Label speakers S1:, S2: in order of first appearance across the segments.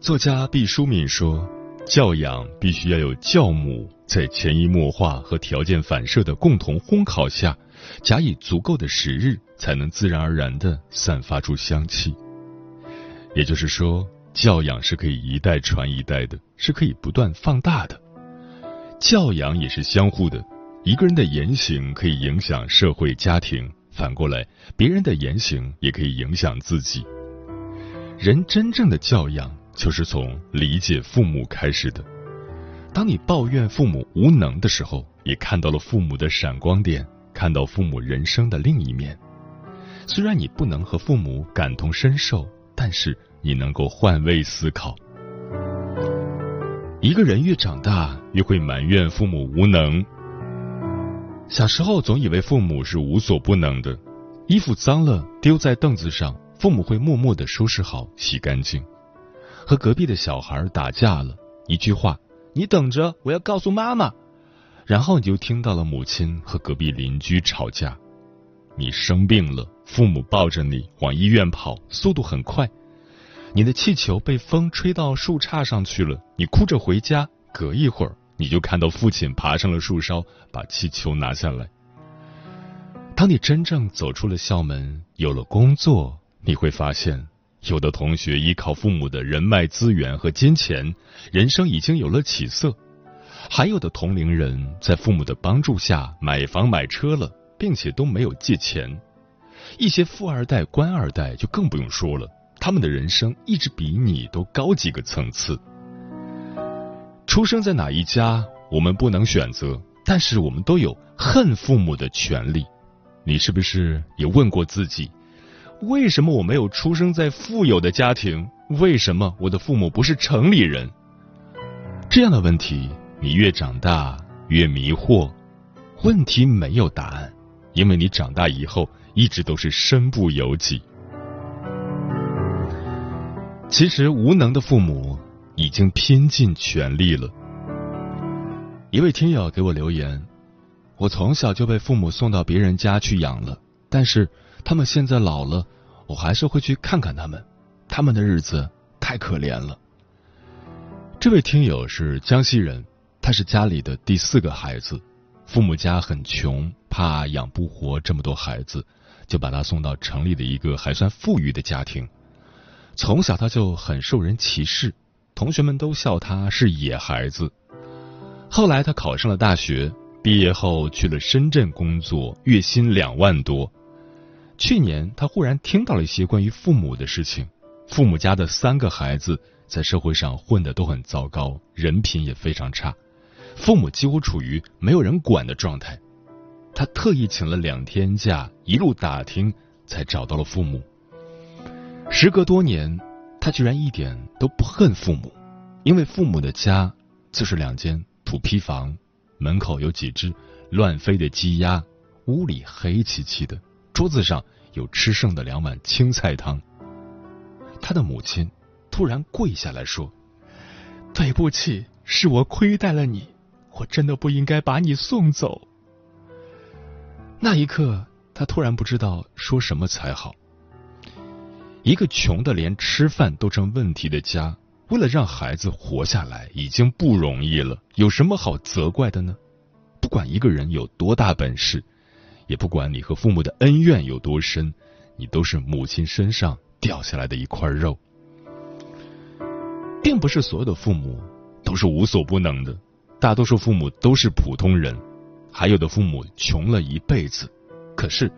S1: 作家毕淑敏说：“教养必须要有教母在潜移默化和条件反射的共同烘烤下，假以足够的时日，才能自然而然的散发出香气。也就是说，教养是可以一代传一代的，是可以不断放大的。教养也是相互的，一个人的言行可以影响社会家庭，反过来，别人的言行也可以影响自己。人真正的教养。”就是从理解父母开始的。当你抱怨父母无能的时候，也看到了父母的闪光点，看到父母人生的另一面。虽然你不能和父母感同身受，但是你能够换位思考。一个人越长大，越会埋怨父母无能。小时候总以为父母是无所不能的，衣服脏了丢在凳子上，父母会默默的收拾好，洗干净。和隔壁的小孩打架了，一句话，你等着，我要告诉妈妈。然后你就听到了母亲和隔壁邻居吵架。你生病了，父母抱着你往医院跑，速度很快。你的气球被风吹到树杈上去了，你哭着回家，隔一会儿你就看到父亲爬上了树梢，把气球拿下来。当你真正走出了校门，有了工作，你会发现。有的同学依靠父母的人脉资源和金钱，人生已经有了起色；还有的同龄人在父母的帮助下买房买车了，并且都没有借钱。一些富二代、官二代就更不用说了，他们的人生一直比你都高几个层次。出生在哪一家，我们不能选择，但是我们都有恨父母的权利。你是不是也问过自己？为什么我没有出生在富有的家庭？为什么我的父母不是城里人？这样的问题，你越长大越迷惑。问题没有答案，因为你长大以后一直都是身不由己。其实无能的父母已经拼尽全力了。一位听友给我留言：我从小就被父母送到别人家去养了，但是。他们现在老了，我还是会去看看他们。他们的日子太可怜了。这位听友是江西人，他是家里的第四个孩子，父母家很穷，怕养不活这么多孩子，就把他送到城里的一个还算富裕的家庭。从小他就很受人歧视，同学们都笑他是野孩子。后来他考上了大学，毕业后去了深圳工作，月薪两万多。去年，他忽然听到了一些关于父母的事情。父母家的三个孩子在社会上混得都很糟糕，人品也非常差，父母几乎处于没有人管的状态。他特意请了两天假，一路打听，才找到了父母。时隔多年，他居然一点都不恨父母，因为父母的家就是两间土坯房，门口有几只乱飞的鸡鸭，屋里黑漆漆的。桌子上有吃剩的两碗青菜汤。他的母亲突然跪下来说：“对不起，是我亏待了你，我真的不应该把你送走。”那一刻，他突然不知道说什么才好。一个穷的连吃饭都成问题的家，为了让孩子活下来已经不容易了，有什么好责怪的呢？不管一个人有多大本事。也不管你和父母的恩怨有多深，你都是母亲身上掉下来的一块肉。并不是所有的父母都是无所不能的，大多数父母都是普通人，还有的父母穷了一辈子，可是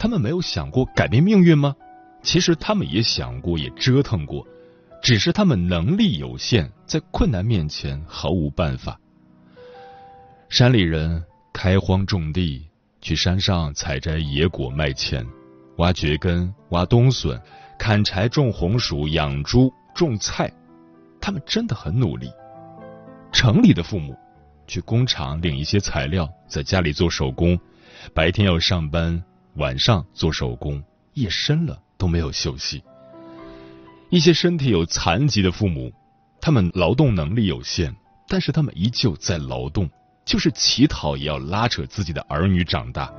S1: 他们没有想过改变命运吗？其实他们也想过，也折腾过，只是他们能力有限，在困难面前毫无办法。山里人开荒种地，去山上采摘野果卖钱，挖蕨根、挖冬笋、砍柴、种红薯、养猪、种菜，他们真的很努力。城里的父母去工厂领一些材料，在家里做手工，白天要上班，晚上做手工，夜深了都没有休息。一些身体有残疾的父母，他们劳动能力有限，但是他们依旧在劳动。就是乞讨也要拉扯自己的儿女长大，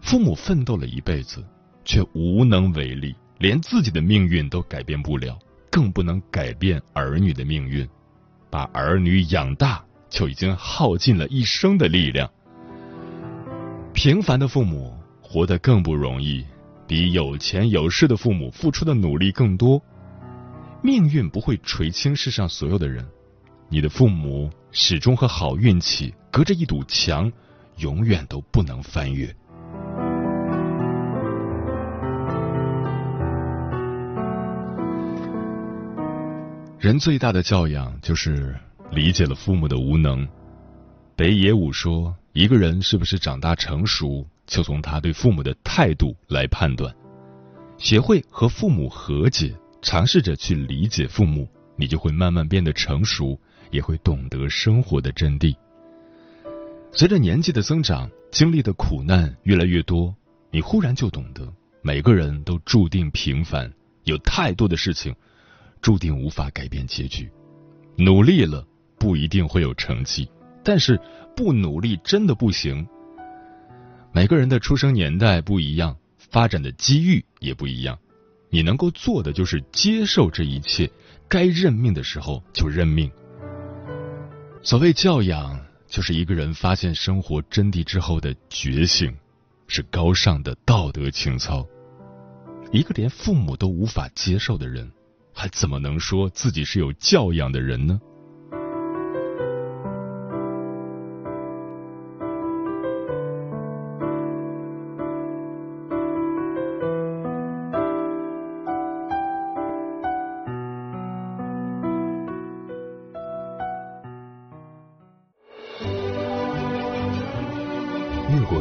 S1: 父母奋斗了一辈子，却无能为力，连自己的命运都改变不了，更不能改变儿女的命运。把儿女养大，就已经耗尽了一生的力量。平凡的父母活得更不容易，比有钱有势的父母付出的努力更多。命运不会垂青世上所有的人。你的父母始终和好运气隔着一堵墙，永远都不能翻越。人最大的教养就是理解了父母的无能。北野武说：“一个人是不是长大成熟，就从他对父母的态度来判断。学会和父母和解，尝试着去理解父母，你就会慢慢变得成熟。”也会懂得生活的真谛。随着年纪的增长，经历的苦难越来越多，你忽然就懂得，每个人都注定平凡，有太多的事情注定无法改变结局。努力了不一定会有成绩，但是不努力真的不行。每个人的出生年代不一样，发展的机遇也不一样，你能够做的就是接受这一切，该认命的时候就认命。所谓教养，就是一个人发现生活真谛之后的觉醒，是高尚的道德情操。一个连父母都无法接受的人，还怎么能说自己是有教养的人呢？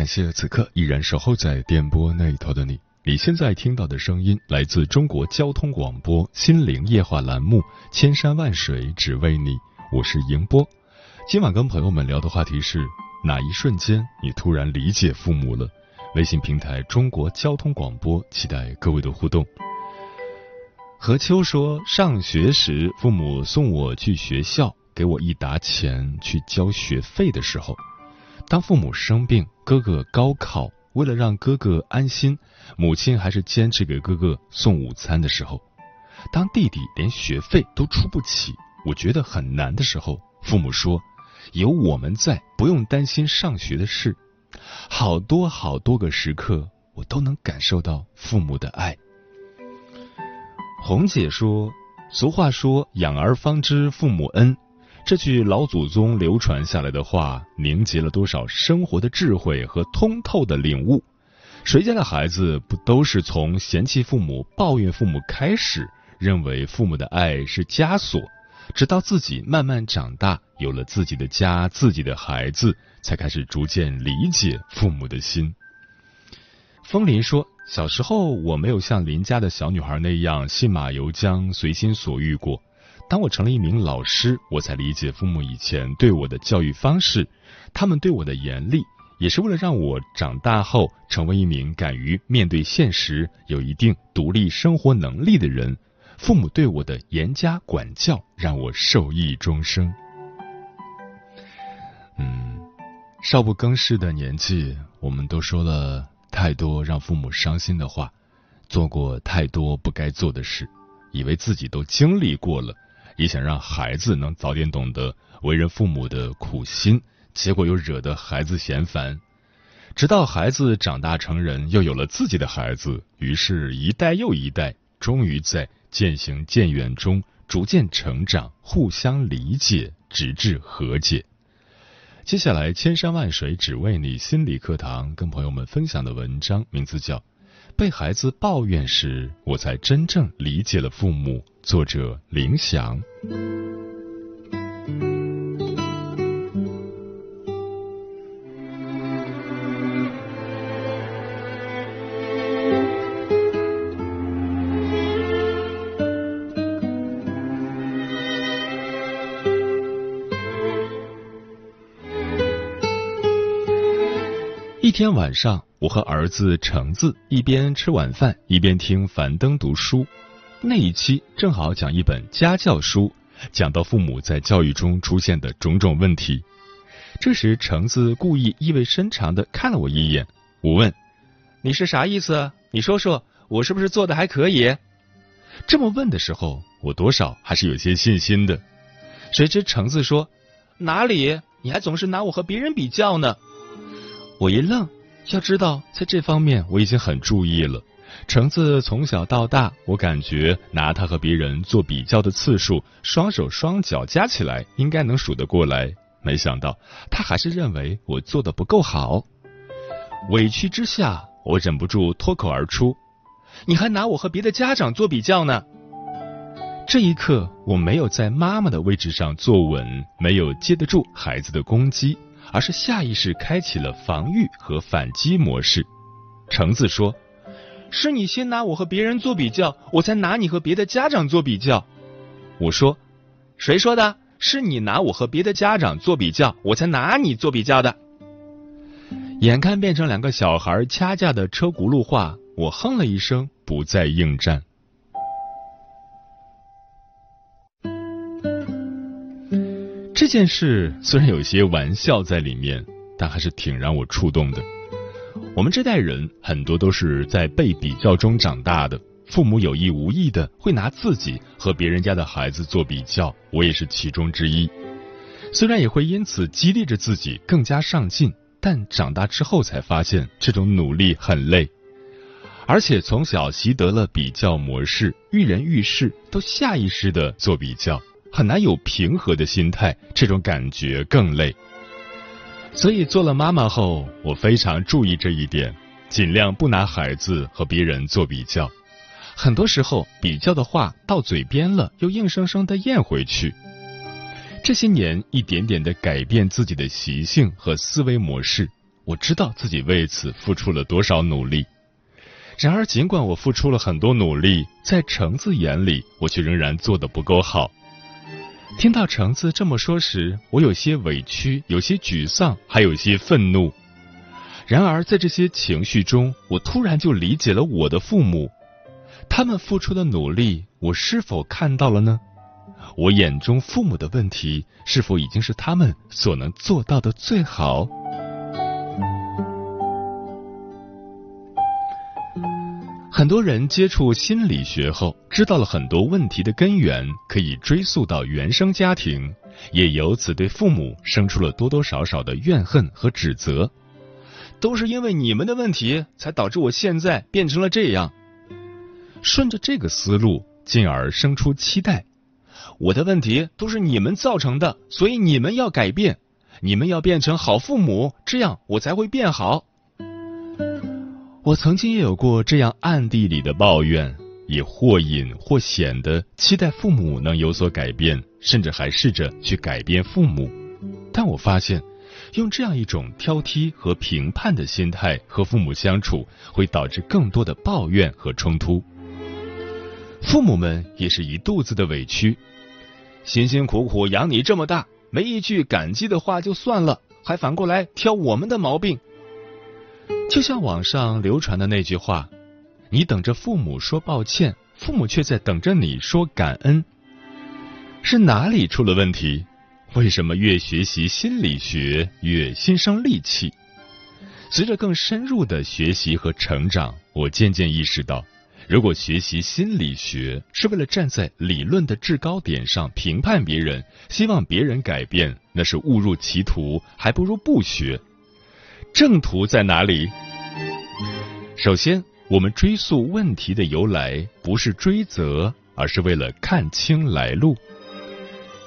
S2: 感谢此刻依然守候在电波那一头的你。你现在听到的声音来自中国交通广播心灵夜话栏目《千山万水只为你》，我是迎波。今晚跟朋友们聊的话题是哪一瞬间你突然理解父母了？微信平台中国交通广播，期待各位的互动。何秋说，上学时父母送我去学校，给我一沓钱去交学费的时候。当父母生病，哥哥高考，为了让哥哥安心，母亲还是坚持给哥哥送午餐的时候；当弟弟连学费都出不起，我觉得很难的时候，父母说：“有我们在，不用担心上学的事。”好多好多个时刻，我都能感受到父母的爱。红姐说：“俗话说，养儿方知父母恩。”这句老祖宗流传下来的话，凝结了多少生活的智慧和通透的领悟？谁家的孩子不都是从嫌弃父母、抱怨父母开始，认为父母的爱是枷锁，直到自己慢慢长大，有了自己的家、自己的孩子，才开始逐渐理解父母的心。风林说：“小时候我没有像邻家的小女孩那样信马由缰、随心所欲过。”
S1: 当我成了一名老师，我才理解父母以前对我的教育方式，他们对我的严厉，也是为了让我长大后成为一名敢于面对现实、有一定独立生活能力的人。父母对我的严加管教，让我受益终生。嗯，少不更事的年纪，我们都说了太多让父母伤心的话，做过太多不该做的事，以为自己都经历过了，也想让孩子能早点懂得为人父母的苦心，结果又惹得孩子嫌烦。直到孩子长大成人，又有了自己的孩子，于是，一代又一代，终于在。渐行渐远中，逐渐成长，互相理解，直至和解。接下来，千山万水只为你心理课堂，跟朋友们分享的文章名字叫《被孩子抱怨时，我才真正理解了父母》，作者林翔。一天晚上，我和儿子橙子一边吃晚饭，一边听樊登读书。那一期正好讲一本家教书，讲到父母在教育中出现的种种问题。这时，橙子故意意味深长的看了我一眼。我问：“你是啥意思？你说说，我是不是做的还可以？”这么问的时候，我多少还是有些信心的。谁知橙子说：“哪里？你还总是拿我和别人比较呢？”我一愣，要知道，在这方面我已经很注意了。橙子从小到大，我感觉拿他和别人做比较的次数，双手双脚加起来应该能数得过来。没想到他还是认为我做的不够好。委屈之下，我忍不住脱口而出：“你还拿我和别的家长做比较呢？”这一刻，我没有在妈妈的位置上坐稳，没有接得住孩子的攻击。而是下意识开启了防御和反击模式。橙子说：“是你先拿我和别人做比较，我才拿你和别的家长做比较。”我说：“谁说的？是你拿我和别的家长做比较，我才拿你做比较的。”眼看变成两个小孩掐架的车轱辘话，我哼了一声，不再应战。这件事虽然有些玩笑在里面，但还是挺让我触动的。我们这代人很多都是在被比较中长大的，父母有意无意的会拿自己和别人家的孩子做比较，我也是其中之一。虽然也会因此激励着自己更加上进，但长大之后才发现这种努力很累，而且从小习得了比较模式，遇人遇事都下意识的做比较。很难有平和的心态，这种感觉更累。所以做了妈妈后，我非常注意这一点，尽量不拿孩子和别人做比较。很多时候，比较的话到嘴边了，又硬生生的咽回去。这些年，一点点的改变自己的习性和思维模式，我知道自己为此付出了多少努力。然而，尽管我付出了很多努力，在橙子眼里，我却仍然做的不够好。听到橙子这么说时，我有些委屈，有些沮丧，还有些愤怒。然而，在这些情绪中，我突然就理解了我的父母，他们付出的努力，我是否看到了呢？我眼中父母的问题，是否已经是他们所能做到的最好？很多人接触心理学后，知道了很多问题的根源，可以追溯到原生家庭，也由此对父母生出了多多少少的怨恨和指责。都是因为你们的问题，才导致我现在变成了这样。顺着这个思路，进而生出期待：我的问题都是你们造成的，所以你们要改变，你们要变成好父母，这样我才会变好。我曾经也有过这样暗地里的抱怨，也或隐或显的期待父母能有所改变，甚至还试着去改变父母。但我发现，用这样一种挑剔和评判的心态和父母相处，会导致更多的抱怨和冲突。父母们也是一肚子的委屈，辛辛苦苦养你这么大，没一句感激的话就算了，还反过来挑我们的毛病。就像网上流传的那句话：“你等着父母说抱歉，父母却在等着你说感恩。”是哪里出了问题？为什么越学习心理学越心生戾气？随着更深入的学习和成长，我渐渐意识到，如果学习心理学是为了站在理论的制高点上评判别人，希望别人改变，那是误入歧途，还不如不学。正途在哪里？首先，我们追溯问题的由来，不是追责，而是为了看清来路。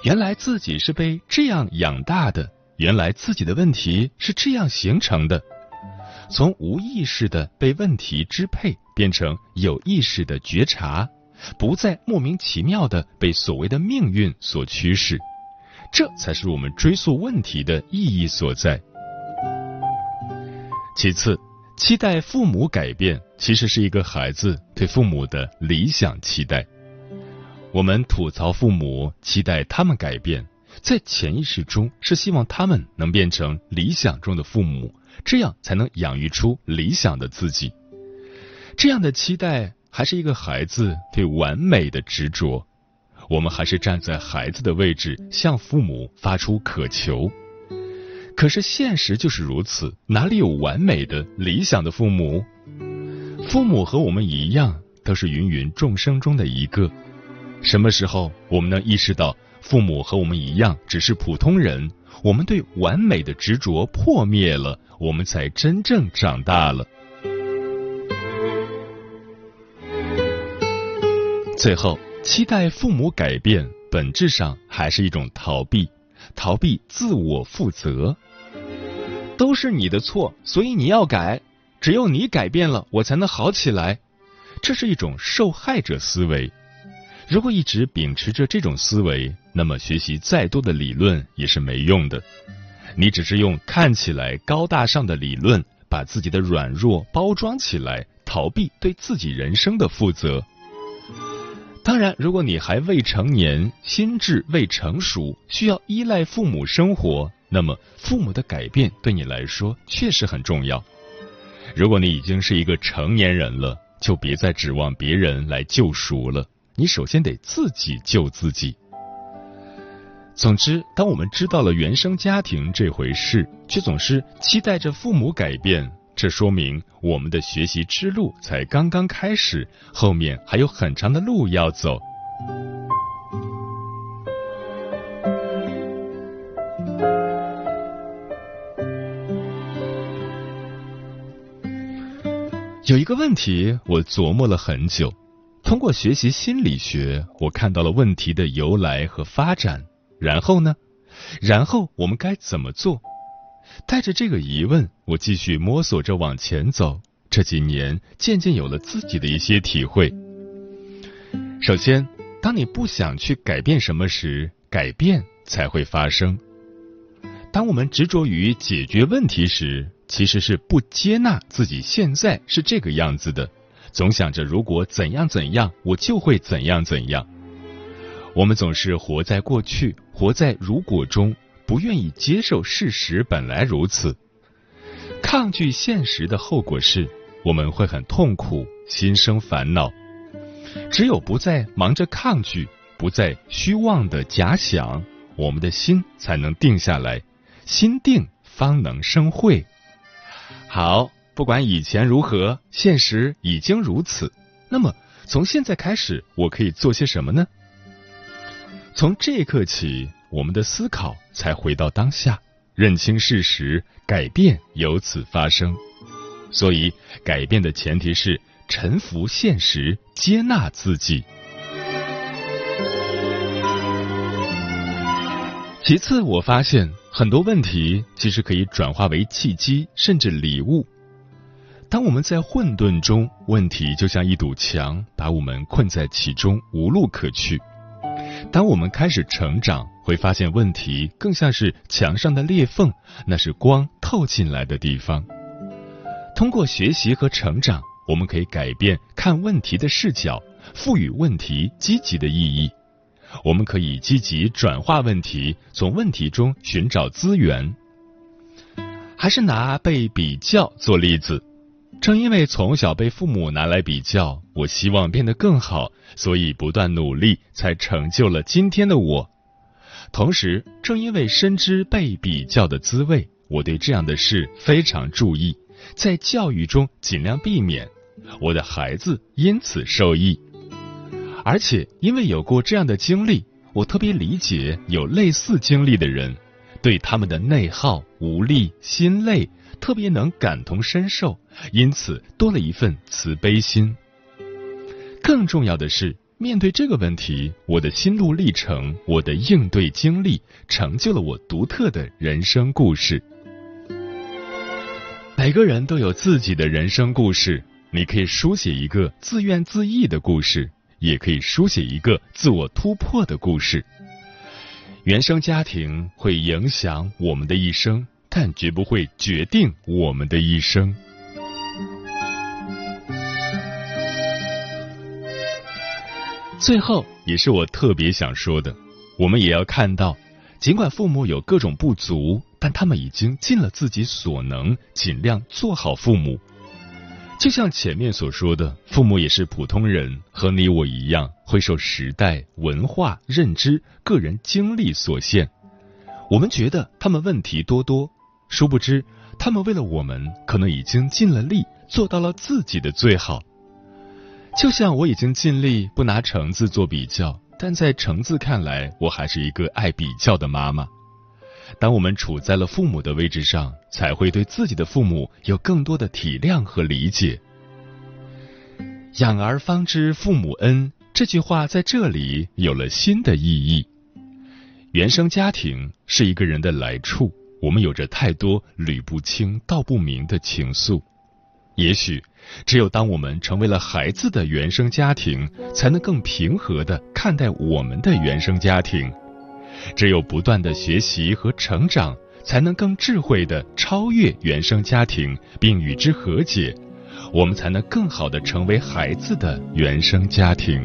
S1: 原来自己是被这样养大的，原来自己的问题是这样形成的。从无意识的被问题支配，变成有意识的觉察，不再莫名其妙的被所谓的命运所驱使，这才是我们追溯问题的意义所在。其次，期待父母改变，其实是一个孩子对父母的理想期待。我们吐槽父母，期待他们改变，在潜意识中是希望他们能变成理想中的父母，这样才能养育出理想的自己。这样的期待还是一个孩子对完美的执着。我们还是站在孩子的位置，向父母发出渴求。可是现实就是如此，哪里有完美的理想的父母？父母和我们一样，都是芸芸众生中的一个。什么时候我们能意识到父母和我们一样只是普通人？我们对完美的执着破灭了，我们才真正长大了。最后，期待父母改变，本质上还是一种逃避，逃避自我负责。都是你的错，所以你要改。只有你改变了，我才能好起来。这是一种受害者思维。如果一直秉持着这种思维，那么学习再多的理论也是没用的。你只是用看起来高大上的理论，把自己的软弱包装起来，逃避对自己人生的负责。当然，如果你还未成年，心智未成熟，需要依赖父母生活，那么父母的改变对你来说确实很重要。如果你已经是一个成年人了，就别再指望别人来救赎了。你首先得自己救自己。总之，当我们知道了原生家庭这回事，却总是期待着父母改变，这说明我们的学习之路才刚刚开始，后面还有很长的路要走。有一个问题，我琢磨了很久。通过学习心理学，我看到了问题的由来和发展。然后呢？然后我们该怎么做？带着这个疑问，我继续摸索着往前走。这几年，渐渐有了自己的一些体会。首先，当你不想去改变什么时，改变才会发生。当我们执着于解决问题时，其实是不接纳自己现在是这个样子的。总想着如果怎样怎样，我就会怎样怎样。我们总是活在过去，活在如果中，不愿意接受事实本来如此。抗拒现实的后果是，我们会很痛苦，心生烦恼。只有不再忙着抗拒，不再虚妄的假想，我们的心才能定下来。心定方能生慧。好。不管以前如何，现实已经如此。那么，从现在开始，我可以做些什么呢？从这一刻起，我们的思考才回到当下，认清事实，改变由此发生。所以，改变的前提是臣服现实，接纳自己。其次，我发现很多问题其实可以转化为契机，甚至礼物。当我们在混沌中，问题就像一堵墙，把我们困在其中，无路可去。当我们开始成长，会发现问题更像是墙上的裂缝，那是光透进来的地方。通过学习和成长，我们可以改变看问题的视角，赋予问题积极的意义。我们可以积极转化问题，从问题中寻找资源。还是拿被比较做例子，正因为从小被父母拿来比较，我希望变得更好，所以不断努力，才成就了今天的我。同时，正因为深知被比较的滋味，我对这样的事非常注意，在教育中尽量避免，我的孩子因此受益。而且，因为有过这样的经历，我特别理解有类似经历的人，对他们的内耗、无力、心累特别能感同身受，因此多了一份慈悲心。更重要的是，面对这个问题，我的心路历程、我的应对经历，成就了我独特的人生故事。每个人都有自己的人生故事，你可以书写一个自怨自艾的故事。也可以书写一个自我突破的故事。原生家庭会影响我们的一生，但绝不会决定我们的一生。最后，也是我特别想说的，我们也要看到，尽管父母有各种不足，但他们已经尽了自己所能，尽量做好父母。就像前面所说的，父母也是普通人，和你我一样，会受时代、文化、认知、个人经历所限。我们觉得他们问题多多，殊不知他们为了我们，可能已经尽了力，做到了自己的最好。就像我已经尽力不拿橙子做比较，但在橙子看来，我还是一个爱比较的妈妈。当我们处在了父母的位置上，才会对自己的父母有更多的体谅和理解。养儿方知父母恩，这句话在这里有了新的意义。原生家庭是一个人的来处，我们有着太多捋不清、道不明的情愫。也许，只有当我们成为了孩子的原生家庭，才能更平和的看待我们的原生家庭。只有不断的学习和成长，才能更智慧的超越原生家庭，并与之和解，我们才能更好的成为孩子的原生家庭。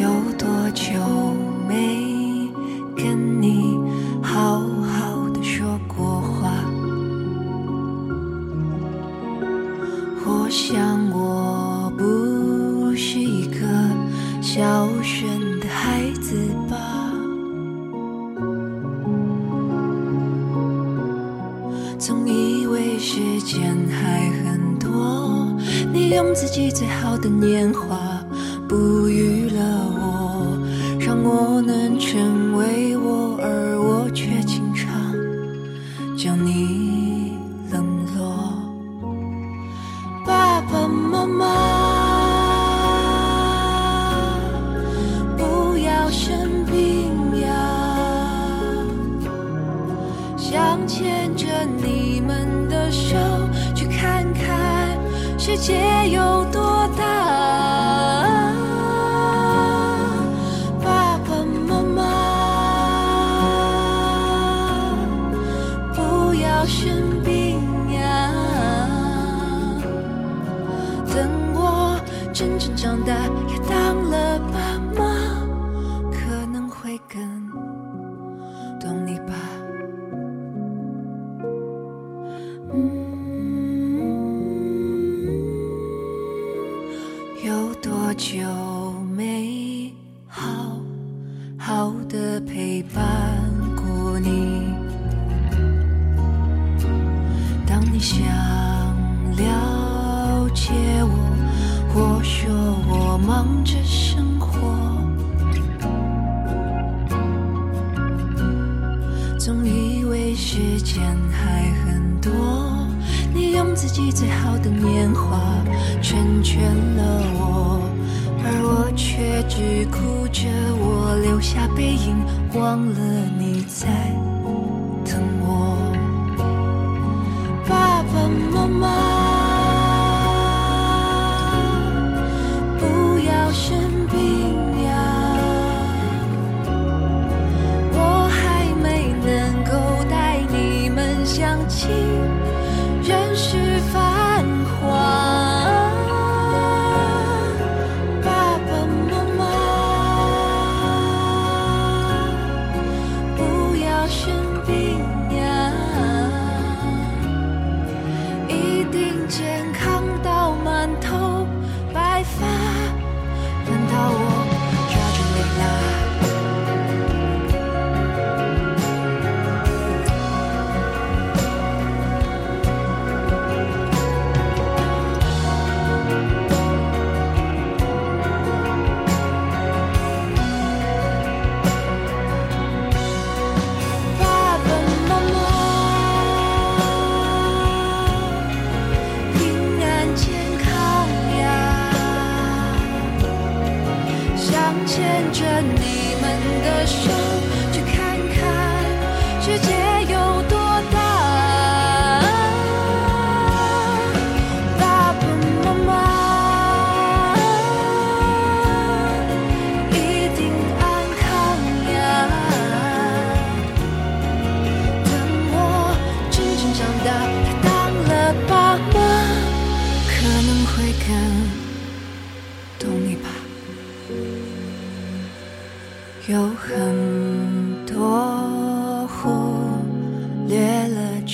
S3: 有多久没跟你好好的说过话？我想我不是一个小间还很多，你用自己最好的年华哺育了我，让我能成为我，而我却经常将你界有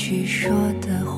S3: 去说的话，